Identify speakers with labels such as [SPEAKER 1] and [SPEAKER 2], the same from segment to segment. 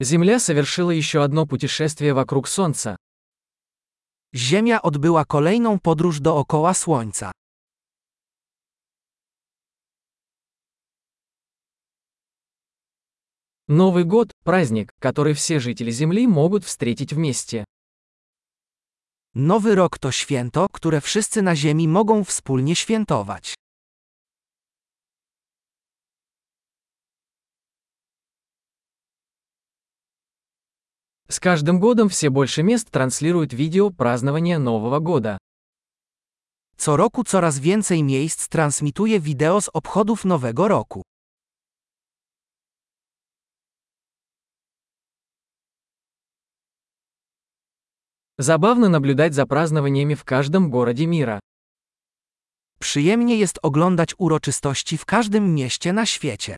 [SPEAKER 1] Земля совершила еще одно путешествие вокруг Солнца.
[SPEAKER 2] Ziemia odbyła kolejną podróż dookoła Słońca.
[SPEAKER 1] Новый год – праздник, который все жители Земли могут встретить вместе.
[SPEAKER 2] Nowy rok to święto, które wszyscy na Ziemi mogą wspólnie świętować.
[SPEAKER 1] С каждым годом все больше мест транслируют видео празднования Нового года.
[SPEAKER 2] Co roku coraz więcej miejsc transmituje wideo z obchodów Nowego Roku.
[SPEAKER 1] Забавно наблюдать за празднованиями в каждом городе мира.
[SPEAKER 2] Przyjemnie jest oglądać uroczystości w każdym mieście na świecie.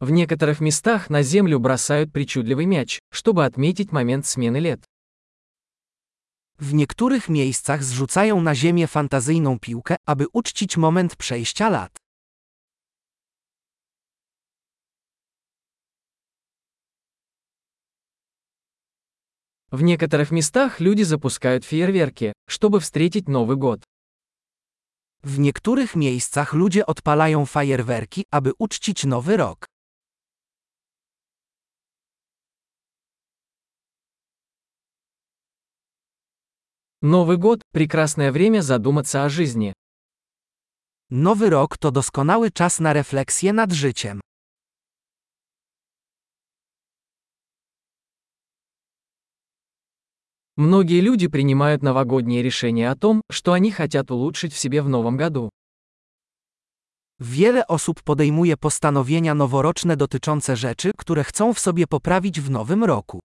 [SPEAKER 1] В некоторых местах на землю бросают причудливый мяч, чтобы отметить момент смены лет.
[SPEAKER 2] W niektórych miejscach zrzucają na ziemię fantazyjną piłkę, aby uczcić moment przejścia lat.
[SPEAKER 1] В некоторых местах люди запускают фейерверки, чтобы встретить Новый год.
[SPEAKER 2] W niektórych miejscach ludzie odpalają fajerwerki, aby uczcić nowy rok.
[SPEAKER 1] Новый год – прекрасное время задуматься о жизни.
[SPEAKER 2] Nowy rok to doskonały czas na refleksję nad życiem.
[SPEAKER 1] Многие люди принимают новогодние решения о том, что они хотят улучшить в себе в новом году.
[SPEAKER 2] Wiele osób podejmuje postanowienia noworoczne dotyczące rzeczy, które chcą w sobie poprawić w nowym roku.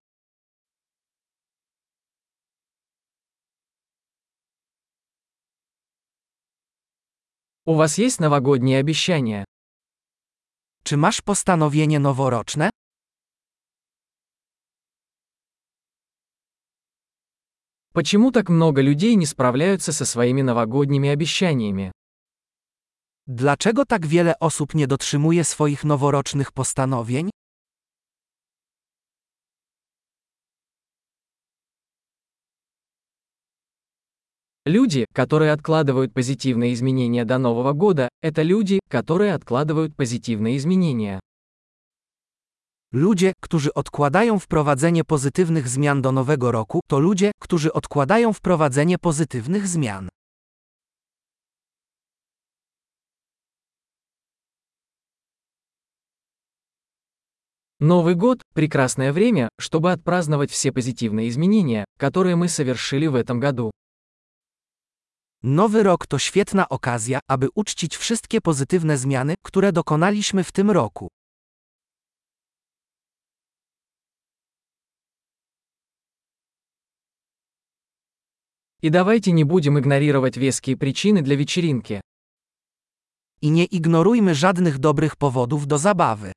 [SPEAKER 1] У вас есть новогодние обещания?
[SPEAKER 2] Czy masz postanowienie noworoczne?
[SPEAKER 1] Почему так много людей не справляются со своими новогодними обещаниями?
[SPEAKER 2] Dlaczego tak wiele osób nie dotrzymuje swoich noworocznych postanowień?
[SPEAKER 1] Люди, которые откладывают позитивные изменения до Нового года, это люди, которые откладывают позитивные изменения.
[SPEAKER 2] Ludzie, którzy odkładają wprowadzenie pozytywnych zmian do nowego roku, to ludzie, którzy odkładają wprowadzenie pozytywnych zmian.
[SPEAKER 1] Новый год – прекрасное время, чтобы отпраздновать все позитивные изменения, которые мы совершили в этом году.
[SPEAKER 2] Nowy rok to świetna okazja, aby uczcić wszystkie pozytywne zmiany, które dokonaliśmy w tym roku.
[SPEAKER 1] И давайте не будем игнорировать веские причины для вечеринки.
[SPEAKER 2] I nie ignorujmy żadnych dobrych powodów do zabawy.